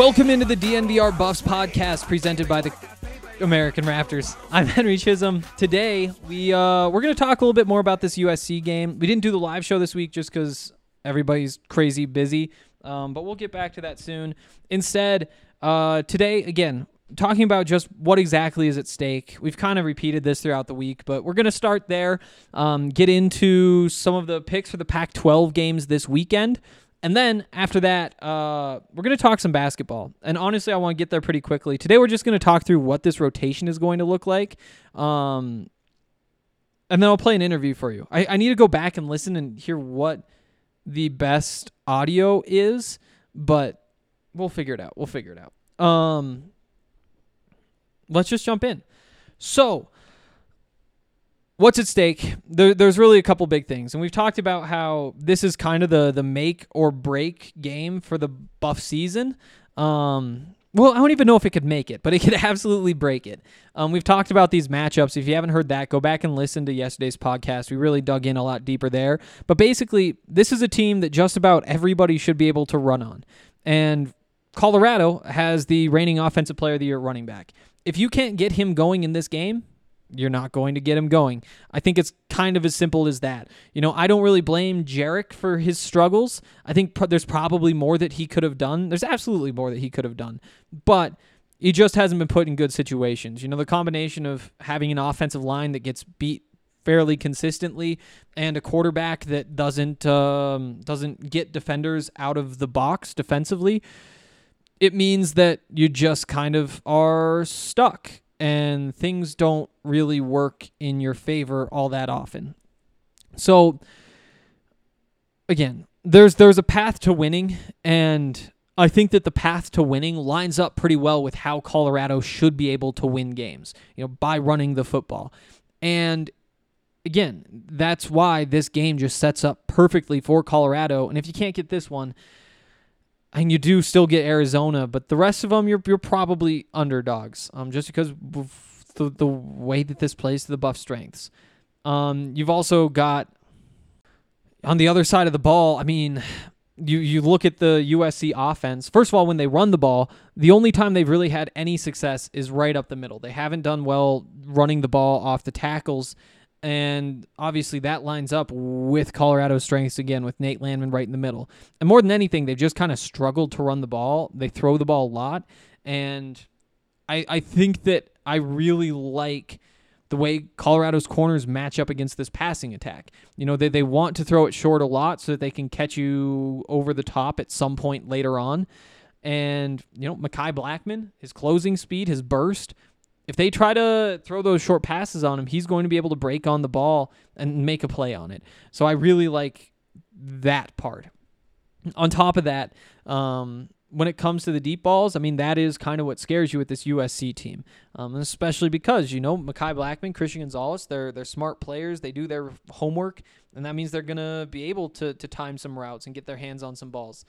Welcome into the DNVR Buffs podcast presented by the American Raptors. I'm Henry Chisholm. Today we uh, we're going to talk a little bit more about this USC game. We didn't do the live show this week just because everybody's crazy busy, um, but we'll get back to that soon. Instead, uh, today again talking about just what exactly is at stake. We've kind of repeated this throughout the week, but we're going to start there. Um, get into some of the picks for the Pac-12 games this weekend. And then after that, uh, we're going to talk some basketball. And honestly, I want to get there pretty quickly. Today, we're just going to talk through what this rotation is going to look like. Um, and then I'll play an interview for you. I, I need to go back and listen and hear what the best audio is, but we'll figure it out. We'll figure it out. Um, let's just jump in. So, what's at stake? There, there's really a couple big things, and we've talked about how this is kind of the the make or break game for the Buff season. Um, well, I don't even know if it could make it, but it could absolutely break it. Um, we've talked about these matchups. If you haven't heard that, go back and listen to yesterday's podcast. We really dug in a lot deeper there. But basically, this is a team that just about everybody should be able to run on. And Colorado has the reigning offensive player of the year running back. If you can't get him going in this game, you're not going to get him going. I think it's kind of as simple as that. You know, I don't really blame Jarek for his struggles. I think pro- there's probably more that he could have done. There's absolutely more that he could have done. But he just hasn't been put in good situations. You know, the combination of having an offensive line that gets beat fairly consistently and a quarterback that doesn't um, doesn't get defenders out of the box defensively, it means that you just kind of are stuck and things don't really work in your favor all that often. So again, there's there's a path to winning and I think that the path to winning lines up pretty well with how Colorado should be able to win games, you know, by running the football. And again, that's why this game just sets up perfectly for Colorado. And if you can't get this one, and you do still get Arizona, but the rest of them you're you're probably underdogs. Um, just because the the way that this plays to the Buff strengths. Um, you've also got on the other side of the ball. I mean, you you look at the USC offense. First of all, when they run the ball, the only time they've really had any success is right up the middle. They haven't done well running the ball off the tackles. And obviously that lines up with Colorado's strengths again with Nate Landman right in the middle. And more than anything, they've just kind of struggled to run the ball. They throw the ball a lot. And I I think that I really like the way Colorado's corners match up against this passing attack. You know, they, they want to throw it short a lot so that they can catch you over the top at some point later on. And, you know, Mekhi Blackmon, his closing speed, his burst, if they try to throw those short passes on him, he's going to be able to break on the ball and make a play on it. So I really like that part. On top of that, um, when it comes to the deep balls, I mean, that is kind of what scares you with this USC team, um, especially because, you know, Mekhi Blackmon, Christian Gonzalez, they're, they're smart players. They do their homework, and that means they're going to be able to, to time some routes and get their hands on some balls.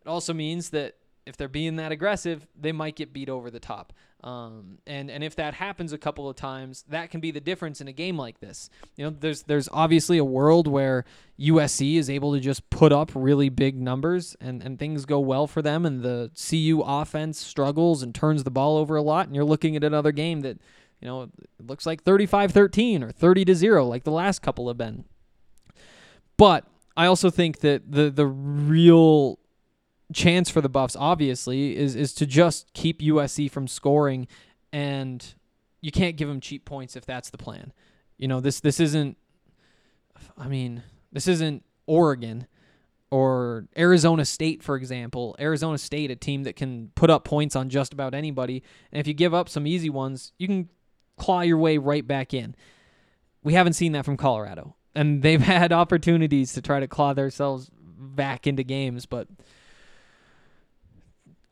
It also means that if they're being that aggressive, they might get beat over the top. Um, and and if that happens a couple of times, that can be the difference in a game like this. You know, there's there's obviously a world where USC is able to just put up really big numbers and, and things go well for them, and the CU offense struggles and turns the ball over a lot, and you're looking at another game that, you know, looks like 35-13 or 30 to 0 like the last couple have been. But I also think that the the real chance for the Buffs obviously is is to just keep USC from scoring and you can't give them cheap points if that's the plan. You know, this this isn't I mean, this isn't Oregon or Arizona State for example. Arizona State a team that can put up points on just about anybody and if you give up some easy ones, you can claw your way right back in. We haven't seen that from Colorado. And they've had opportunities to try to claw themselves back into games, but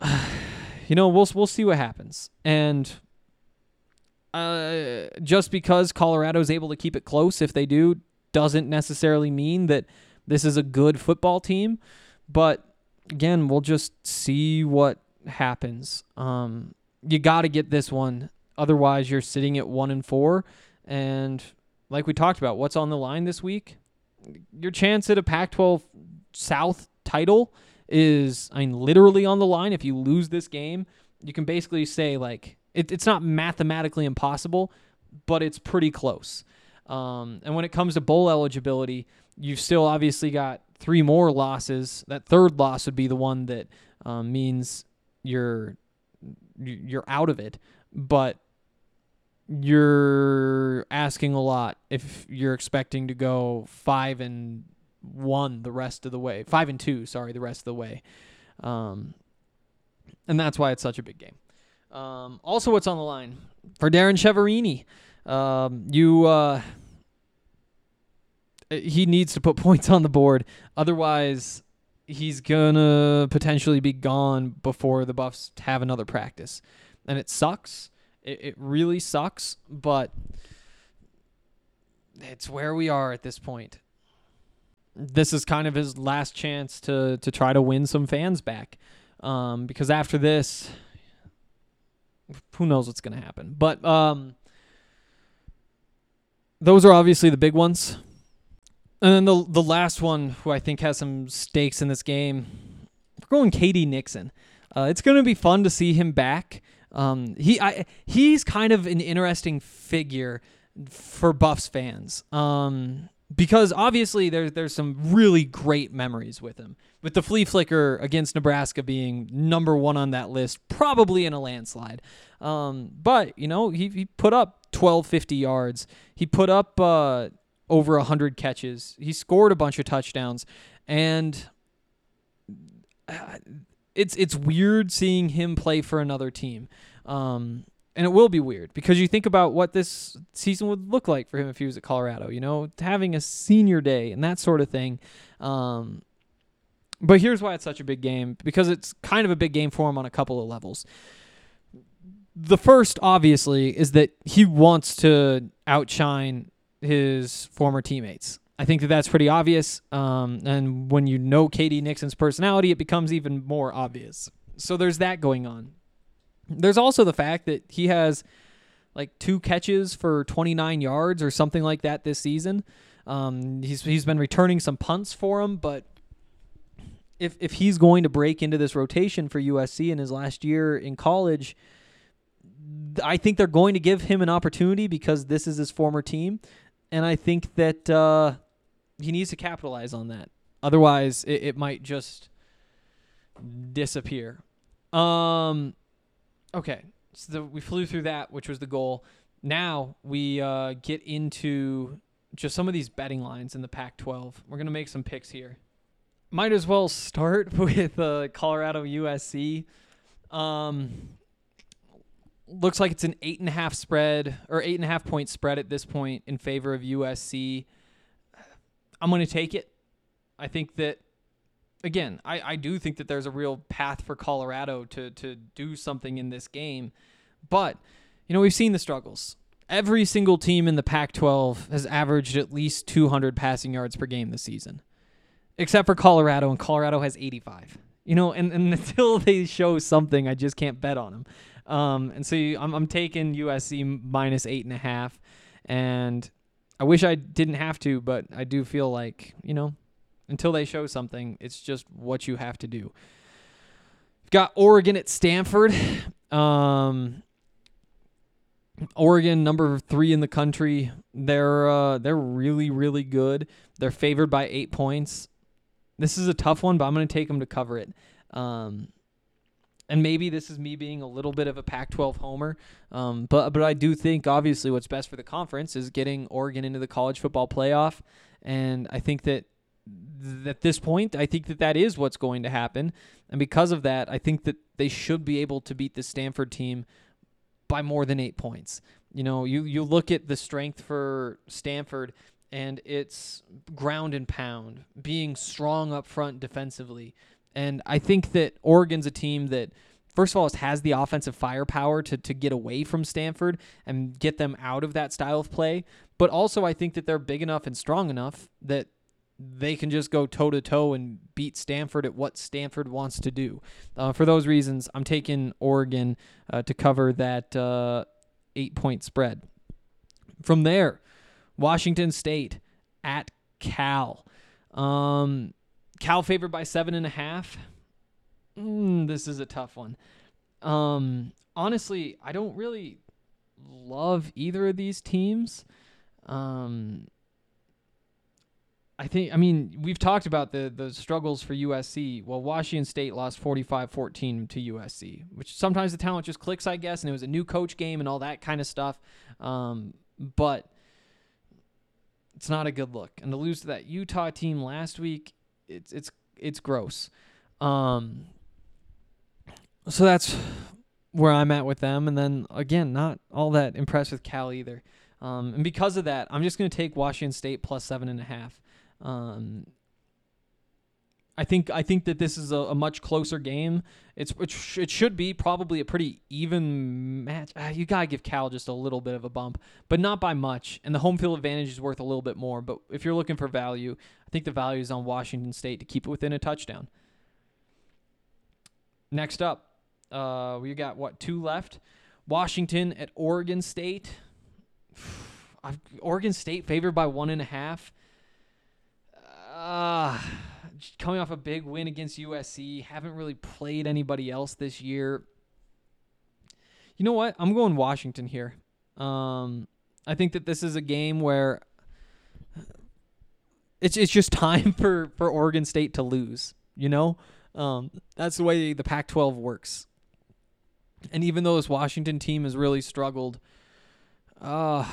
you know, we'll we'll see what happens. And uh, just because Colorado's able to keep it close, if they do, doesn't necessarily mean that this is a good football team. But again, we'll just see what happens. Um, you got to get this one, otherwise you're sitting at one and four. And like we talked about, what's on the line this week? Your chance at a Pac-12 South title is, I mean, literally on the line. If you lose this game, you can basically say, like, it, it's not mathematically impossible, but it's pretty close. Um, and when it comes to bowl eligibility, you've still obviously got three more losses. That third loss would be the one that um, means you're you're out of it, but you're asking a lot if you're expecting to go five and one the rest of the way. Five and two, sorry, the rest of the way. Um, and that's why it's such a big game. Um, also, what's on the line for Darrin Chiaverini? Um, you uh, he needs to put points on the board, otherwise he's gonna potentially be gone before the Buffs have another practice, and it sucks. It, it really sucks, but it's where we are at this point this is kind of his last chance to to try to win some fans back. Um, because after this, who knows what's going to happen. But um, those are obviously the big ones. And then the the last one, who I think has some stakes in this game, we're going KD Nixon. Uh, it's going to be fun to see him back. Um, he I, he's kind of an interesting figure for Buffs fans. Um, because obviously there's there's some really great memories with him. With the flea flicker against Nebraska being number one on that list, probably in a landslide. Um, but you know he, he put up 1250 yards. He put up uh, over 100 catches. He scored a bunch of touchdowns, and uh, it's it's weird seeing him play for another team. Um, and it will be weird because you think about what this season would look like for him if he was at Colorado, you know, having a senior day and that sort of thing. Um, but here's why it's such a big game because it's kind of a big game for him on a couple of levels. The first, obviously, is that he wants to outshine his former teammates. I think that that's pretty obvious. Um, and when you know KD Nixon's personality, it becomes even more obvious. So there's that going on. There's also the fact that he has like two catches for 29 yards or something like that this season. Um, he's he's been returning some punts for him, but if if he's going to break into this rotation for USC in his last year in college, I think they're going to give him an opportunity because this is his former team, and I think that uh, he needs to capitalize on that. Otherwise, it, it might just disappear. Um, Okay, so the, we flew through that, which was the goal. now we uh, get into just some of these betting lines in the Pac-12. We're gonna make some picks here. Might as well start with uh, Colorado USC. Um, looks like it's an eight and a half spread or eight and a half point spread at this point in favor of USC. I'm going to take it. I think that again, I, I do think that there's a real path for Colorado to to do something in this game. But, you know, we've seen the struggles. Every single team in the Pac 12 has averaged at least 200 passing yards per game this season, except for Colorado, and Colorado has 85. You know, and, and until they show something, I just can't bet on them. Um, and so you, I'm, I'm taking USC minus eight and a half. And I wish I didn't have to, but I do feel like, you know, until they show something, it's just what you have to do. Got Oregon at Stanford. Um, Oregon, number three in the country. They're uh, they're really really good. They're favored by eight points. This is a tough one, but I'm going to take them to cover it. Um, and maybe this is me being a little bit of a Pac-12 homer, um, but but I do think obviously what's best for the conference is getting Oregon into the college football playoff, and I think that th- at this point I think that that is what's going to happen, and because of that I think that they should be able to beat the Stanford team by more than eight points. You know, you you look at the strength for Stanford and it's ground and pound, being strong up front defensively. And I think that Oregon's a team that, first of all, has the offensive firepower to, to get away from Stanford and get them out of that style of play. But also, I think that they're big enough and strong enough that they can just go toe to toe and beat Stanford at what Stanford wants to do. Uh, for those reasons, I'm taking Oregon uh, to cover that uh, eight point spread. From there, Washington State at Cal. Um, Cal favored by seven and a half. Mm, this is a tough one. Um, honestly, I don't really love either of these teams. Um, I think I mean we've talked about the the struggles for USC. Well, Washington State lost 45-14 to USC, which sometimes the talent just clicks, I guess, and it was a new coach game and all that kind of stuff. Um, but it's not a good look. And to lose to that Utah team last week, it's it's it's gross. Um, so that's where I'm at with them. And then again, not all that impressed with Cal either. Um, and because of that, I'm just going to take Washington State plus seven and a half. Um, I think I think that this is a, a much closer game. It's it, sh- it should be probably a pretty even match. Ah, you gotta give Cal just a little bit of a bump, but not by much. And the home field advantage is worth a little bit more. But if you're looking for value, I think the value is on Washington State to keep it within a touchdown. Next up, uh, we got what two left? Washington at Oregon State. Oregon State favored by one and a half. Uh, coming off a big win against USC, haven't really played anybody else this year. You know what? I'm going Washington here. Um, I think that this is a game where it's it's just time for for Oregon State to lose. You know, um, that's the way the Pac-12 works. And even though this Washington team has really struggled, uh,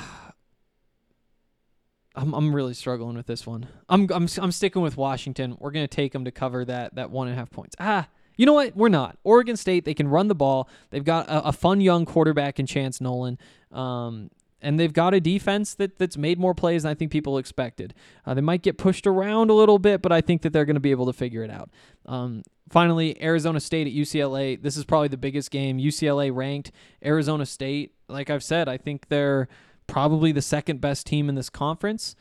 I'm I'm really struggling with this one. I'm I'm I'm sticking with Washington. We're gonna take them to cover that that one and a half points. Ah, you know what? We're not. Oregon State. They can run the ball. They've got a, a fun young quarterback in Chance Nolan. Um, and they've got a defense that that's made more plays than I think people expected. Uh, they might get pushed around a little bit, but I think that they're going to be able to figure it out. Um, finally, Arizona State at UCLA. This is probably the biggest game. UCLA ranked. Arizona State, like I've said, I think they're probably the second best team in this conference,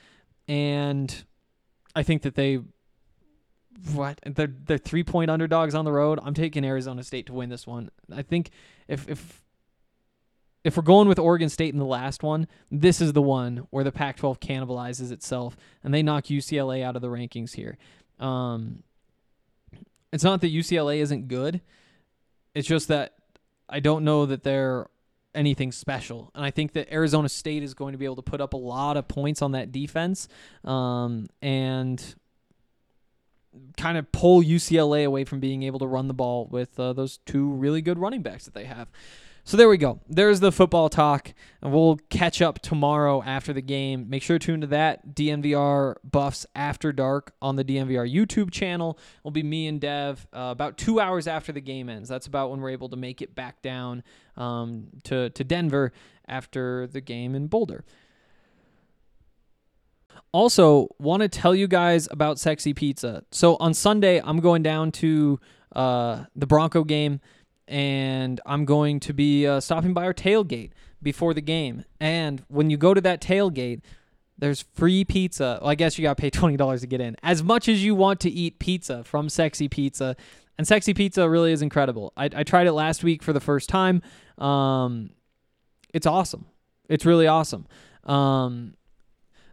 and I think that they what they're they're three point underdogs on the road. I'm taking Arizona State to win this one. I think if if if we're going with Oregon State in the last one, this is the one where the Pac-12 cannibalizes itself and they knock UCLA out of the rankings here. Um, it's not that UCLA isn't good. It's just that I don't know that they're anything special. And I think that Arizona State is going to be able to put up a lot of points on that defense um, and kind of pull UCLA away from being able to run the ball with uh, those two really good running backs that they have. So there we go. There's the football talk. And we'll catch up tomorrow after the game. Make sure to tune to that DNVR Buffs After Dark on the DNVR YouTube channel. It'll be me and Dev uh, about two hours after the game ends. That's about when we're able to make it back down um, to, to Denver after the game in Boulder. Also, want to tell you guys about Sexy Pizza. So on Sunday, I'm going down to uh, the Bronco game and I'm going to be uh, stopping by our tailgate before the game. And when you go to that tailgate, there's free pizza. Well, I guess you got to pay $20 to get in. As much as you want to eat pizza from Sexy Pizza. And Sexy Pizza really is incredible. I, I tried it last week for the first time. Um, it's awesome. It's really awesome. Um,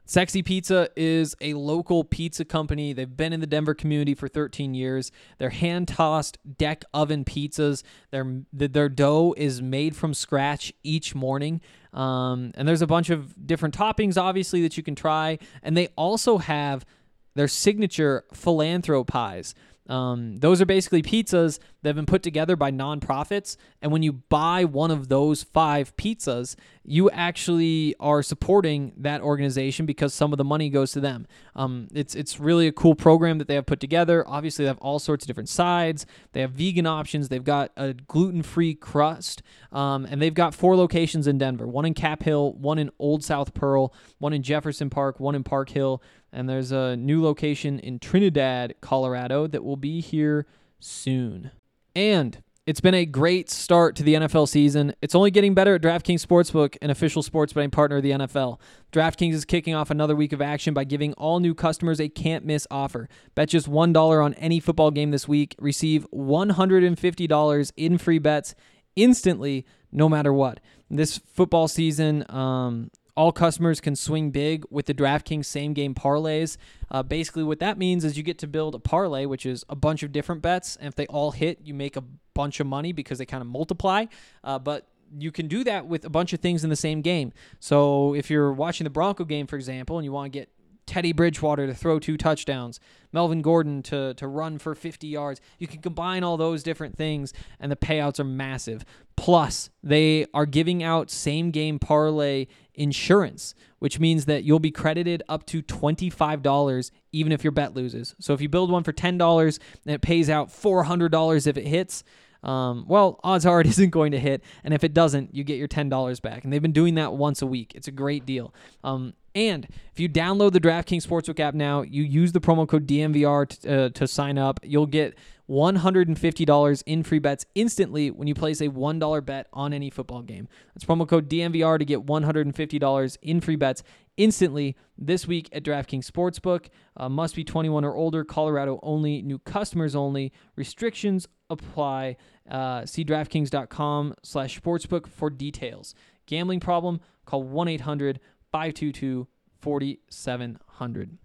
Sexy Pizza is a local pizza company. They've been in the Denver community for 13 years. They're hand tossed deck oven pizzas. Their their dough is made from scratch each morning. Um, and there's a bunch of different toppings, obviously, that you can try. And they also have their signature philanthro pies. Um, those are basically pizzas that have been put together by nonprofits. And when you buy one of those five pizzas, you actually are supporting that organization because some of the money goes to them. Um, it's it's really a cool program that they have put together. Obviously, they have all sorts of different sides. They have vegan options. They've got a gluten-free crust, um, and they've got four locations in Denver: one in Cap Hill, one in Old South Pearl, one in Jefferson Park, one in Park Hill, and there's a new location in Trinidad, Colorado that will be here soon. And it's been a great start to the NFL season. It's only getting better at DraftKings Sportsbook, an official sports betting partner of the NFL. DraftKings is kicking off another week of action by giving all new customers a can't miss offer. Bet just $1 on any football game this week, receive $150 in free bets instantly, no matter what. This football season, um, all customers can swing big with the DraftKings same game parlays. Uh, basically, what that means is you get to build a parlay, which is a bunch of different bets. And if they all hit, you make a bunch of money because they kind of multiply. Uh, but you can do that with a bunch of things in the same game. So if you're watching the Bronco game, for example, and you want to get Teddy Bridgewater to throw two touchdowns, Melvin Gordon to, to run for 50 yards. You can combine all those different things, and the payouts are massive. Plus, they are giving out same game parlay insurance, which means that you'll be credited up to $25 even if your bet loses. So if you build one for $10 and it pays out $400 if it hits, um, well, odds are it isn't going to hit. And if it doesn't, you get your $10 back. And they've been doing that once a week. It's a great deal. Um, and if you download the DraftKings Sportsbook app now, you use the promo code DNVR t- uh, to sign up, you'll get $150 in free bets instantly when you place a $1 bet on any football game. That's promo code DNVR to get $150 in free bets instantly this week at DraftKings Sportsbook. Uh, must be 21 or older, Colorado only, new customers only. Restrictions apply. Uh, see DraftKings.com slash sportsbook for details. Gambling problem? Call 1 800 522 4700.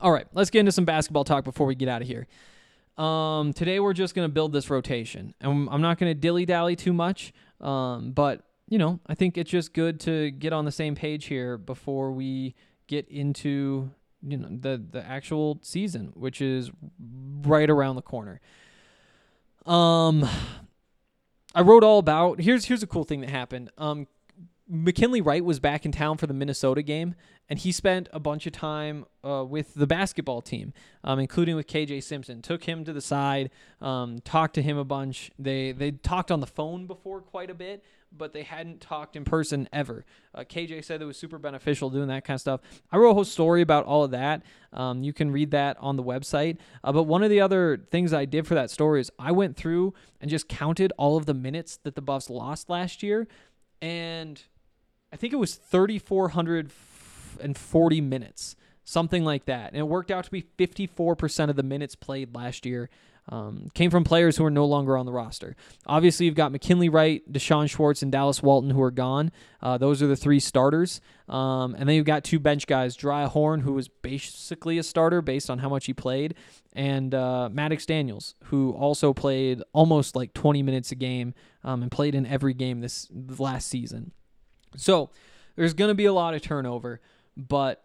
All right, let's get into some basketball talk before we get out of here. Um, today we're just going to build this rotation, and I'm not going to dilly dally too much. Um, but you know, I think it's just good to get on the same page here before we get into you know the the actual season, which is right around the corner. Um, I wrote all about here's here's a cool thing that happened. Um, McKinley Wright was back in town for the Minnesota game, and he spent a bunch of time uh, with the basketball team, um, including with KJ Simpson. Took him to the side, um, talked to him a bunch. They they talked on the phone before quite a bit, but they hadn't talked in person ever. Uh, KJ said it was super beneficial doing that kind of stuff. I wrote a whole story about all of that. Um, you can read that on the website. Uh, but one of the other things I did for that story is I went through and just counted all of the minutes that the Buffs lost last year, and I think it was 3,440 minutes, something like that. And it worked out to be 54% of the minutes played last year um, came from players who are no longer on the roster. Obviously, you've got McKinley Wright, D'Shawn Schwartz, and Dallas Walton who are gone. Uh, those are the three starters. Um, and then you've got two bench guys, Jeriah Horne, who was basically a starter based on how much he played, and uh, Maddox Daniels, who also played almost like 20 minutes a game um, and played in every game this last season. So there's going to be a lot of turnover, but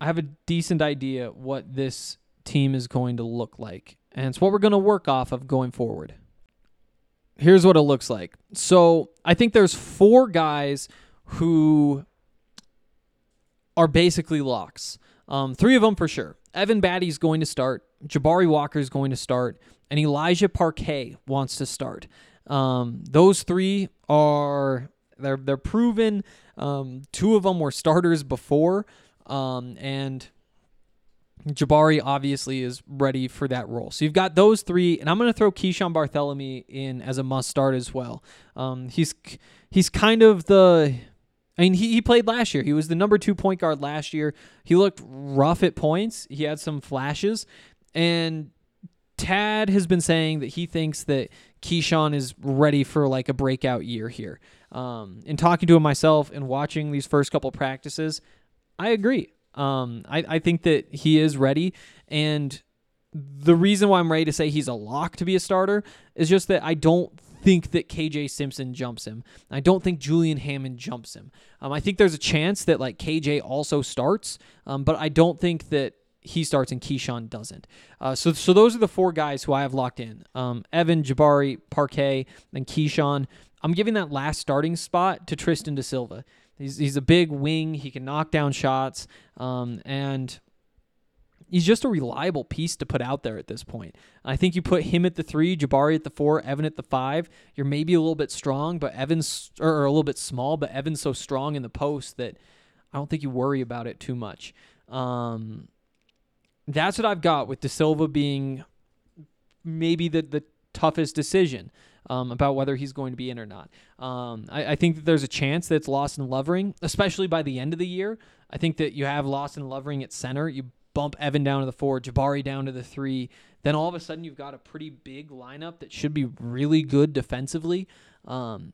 I have a decent idea what this team is going to look like. And it's what we're going to work off of going forward. here's what it looks like. So I think there's four guys who are basically locks. Um, three of them for sure. Evan Battey's going to start. Jabari Walker is going to start, and Elijah Parquet wants to start. Um, those three are they're they're proven. Um, two of them were starters before, um, and Jabari obviously is ready for that role. So you've got those three, and I'm going to throw Keyshawn Barthelemy in as a must start as well. Um, he's he's kind of the, I mean, he, he played last year. He was the number two point guard last year. He looked rough at points. He had some flashes, and Tad has been saying that he thinks that Keyshawn is ready for like a breakout year here. Um, in talking to him myself and watching these first couple practices, I agree. Um, I, I think that he is ready. And the reason why I'm ready to say he's a lock to be a starter is just that I don't think that KJ Simpson jumps him. I don't think Julian Hammond jumps him. Um, I think there's a chance that like KJ also starts, um, but I don't think that he starts and Keyshawn doesn't. Uh, so so those are the four guys who I have locked in: um, Evan, Jabari, Parquet, and Keyshawn. I'm giving that last starting spot to Tristan Da Silva. He's he's a big wing. He can knock down shots, um, and he's just a reliable piece to put out there at this point. I think you put him at the three, Jabari at the four, Evan at the five. You're maybe a little bit strong, but Evan's or, or a little bit small, but Evan's so strong in the post that I don't think you worry about it too much. Um, that's what I've got with Da Silva being maybe the the toughest decision. Um, about whether he's going to be in or not. Um, I, I, think that there's a chance that it's Lawson Lovering, especially by the end of the year. I think that you have Lawson Lovering at center. You bump Evan down to the four, Jabari down to the three. Then all of a sudden you've got a pretty big lineup that should be really good defensively. Um,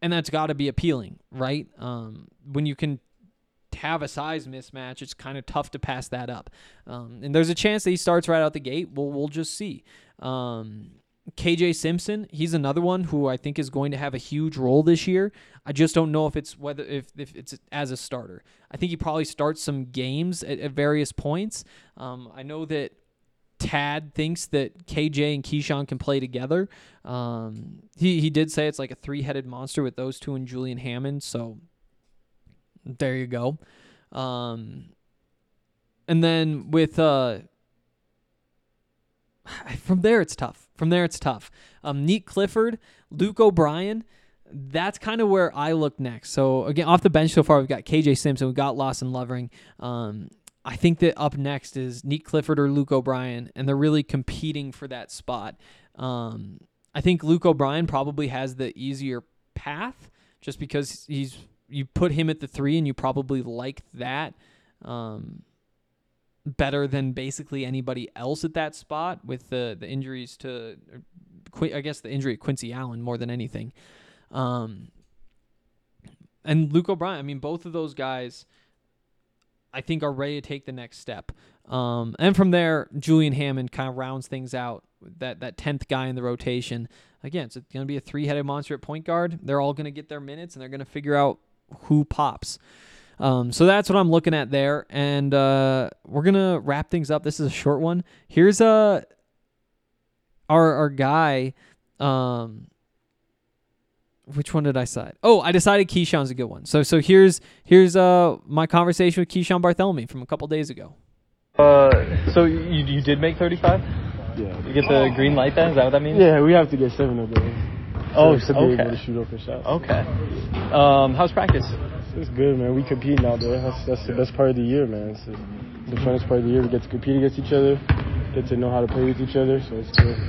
and that's got to be appealing, right? Um, when you can have a size mismatch, it's kind of tough to pass that up. Um, and there's a chance that he starts right out the gate. We'll, we'll just see. Um, KJ Simpson, he's another one who I think is going to have a huge role this year. I just don't know if it's whether if, if it's as a starter. I think he probably starts some games at, at various points. Um, I know that Tad thinks that KJ and Keyshawn can play together. Um, he he did say it's like a three headed monster with those two and Julian Hammond. So there you go. Um, and then with uh, from there it's tough. From there it's tough. Um, Nique Clifford, Luke O'Brien. That's kind of where I look next. So again, off the bench so far, we've got KJ Simpson, we've got Lawson Lovering. Um, I think that up next is Nique Clifford or Luke O'Brien, and they're really competing for that spot. Um, I think Luke O'Brien probably has the easier path, just because he's you put him at the three, and you probably like that um, better than basically anybody else at that spot with the the injuries to, I guess the injury of Quincy Allen more than anything. Um, and Luke O'Brien, I mean, both of those guys, I think, are ready to take the next step. Um, and from there, Julian Hammond kind of rounds things out. That that tenth guy in the rotation. Again, it's going to be a three-headed monster at point guard. They're all going to get their minutes, and they're going to figure out who pops. Um, so that's what I'm looking at there, and uh, we're gonna wrap things up. This is a short one. Here's a uh, our our guy. Um, which one did I decide? Oh, I decided Keyshawn's a good one. So so here's here's uh my conversation with Keyshawn Barthelemy from a couple days ago. Uh, so you you did make 35? Yeah. You get the green light then? Is that what that means? Yeah, we have to get seven of those. Oh, to be able to shoot open shots. Okay. Um, how's practice? It's good, man. We compete out there. That's, that's the best part of the year, man. It's the, the funnest part of the year. We get to compete against each other, get to know how to play with each other. So it's good.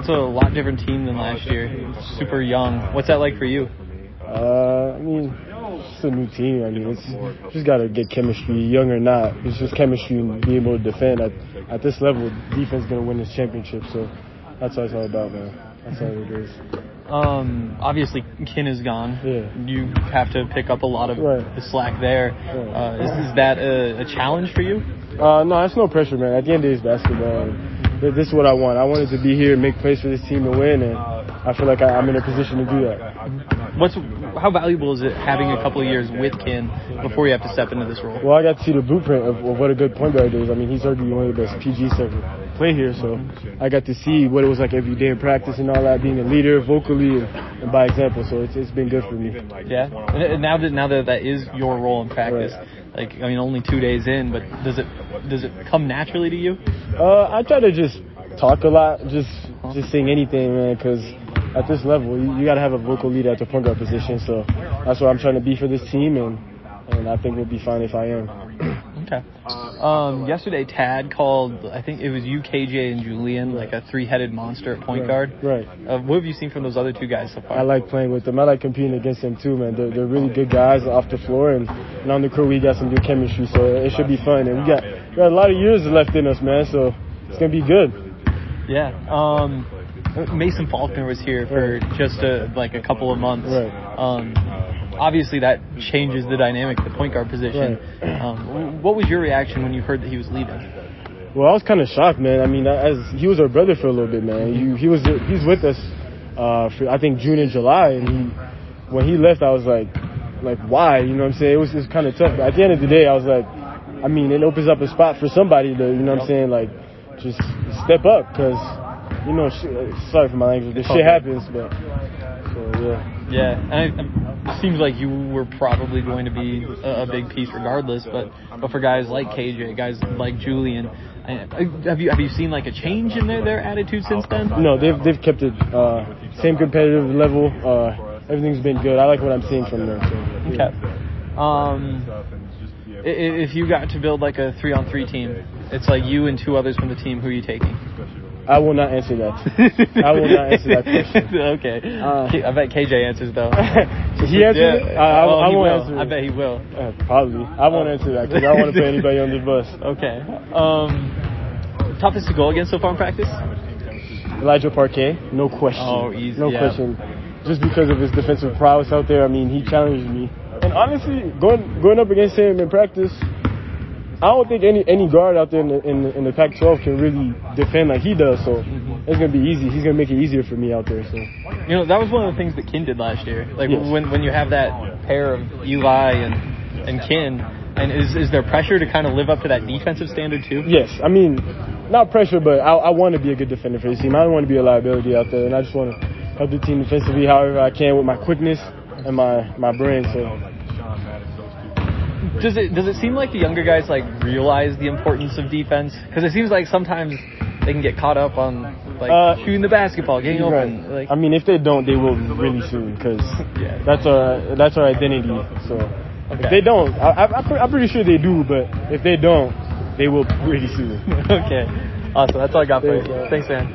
It's a lot different team than last year. It's super young. What's that like for you? Uh, I mean, it's a new team. I mean, it's just got to get chemistry, young or not. It's just chemistry and being able to defend. At, at this level, defense going to win this championship. So that's what it's all about, man. That's all it is. Um, obviously, Kin is gone. Yeah. You have to pick up a lot of Right. the slack there. Right. Uh, is, is that a, a challenge for you? Uh, no, it's no pressure, man. At the end of the day, it's basketball. This is what I want. I wanted to be here, and make plays for this team, and win. And I feel like I, I'm in a position to do that. What's how valuable is it having a couple of years with Ken before you have to step into this role? Well, I got to see the blueprint of, of what a good point guard is. I mean, he's arguably one of the best PGs to play here, so I got to see what it was like every day in practice and all that, being a leader vocally and, and by example. So it's, it's been good for me. Yeah. And- Now that now that that is your role in practice, like I mean, only two days in, but does it does it come naturally to you? Uh, I try to just talk a lot, just just saying anything, man, because at this level, you, you got to have a vocal leader at the point guard position. So that's what I'm trying to be for this team, and and I think we'll be fine if I am. Okay. Um, yesterday, Tad called. I think it was you, KJ, and Julian, like a three-headed monster at point guard. Right. Uh, what have you seen from those other two guys so far? I like playing with them. I like competing against them too, man. They're, they're really good guys off the floor, and, and on the court we got some good chemistry, so it should be fun. And we got we got a lot of years left in us, man. So it's gonna be good. Yeah. Um, Mason Faulkner was here for just a, like a couple of months. Right. Um, obviously, that changes the dynamic, the point guard position. Um, what was your reaction when you heard that he was leaving? Well, I was kind of shocked, man. I mean, as he was our brother for a little bit, man. He, he was he's with us uh, for I think June and July, and he when he left, I was like, like why? You know what I'm saying? It was just kind of tough. But at the end of the day, I was like, I mean, it opens up a spot for somebody to, you know what I'm saying? Like, just step up, cause you know, shit, sorry for my language, but shit happens. But so yeah. Yeah, and I, it seems like you were probably going to be a, a big piece regardless. But but for guys like KJ, guys like Julian, have you have you seen like a change in their, their attitude since then? No, they've they've kept it uh, same competitive level. Uh, everything's been good. I like what I'm seeing from them. So, yeah. Okay. Um, if you got to build like a three on three team, it's like you and two others from the team. Who are you taking? I will not answer that. I will not answer that question. okay. Uh, K- I bet KJ answers though. he answers Yeah. I, I, Oh, I won't will. answer I bet he will. Uh, probably. I won't answer that because I don't want to put anybody on the bus. Okay. Um, toughest to go against so far in practice? Elijah Parquet, no question. Oh, easy, No yeah. question. Just because of his defensive prowess out there, I mean, he challenged me. And honestly, going going up against him in practice, I don't think any any guard out there in the, in the, in the Pac-12 can really defend like he does. So Mm-hmm. it's gonna be easy. He's gonna make it easier for me out there. So You know, that was one of the things that Kin did last year. Like Yes. when when you have that pair of Eli and and Kin, and is is there pressure to kind of live up to that defensive standard too? yes, I mean, not pressure, but I, I want to be a good defender for this team. I don't want to be a liability out there, and I just want to help the team defensively however I can with my quickness and my my brain. So. Does it does it seem like the younger guys like realize the importance of defense? Because it seems like sometimes they can get caught up on like Uh, shooting the basketball, getting Right. open. Like I mean, if they don't, they will really soon because Yeah. that's our that's our identity. So Okay. if they don't, I, I, I'm I'm pretty sure they do. But if they don't, they will pretty soon. okay, awesome. That's all I got for you. Thanks, man.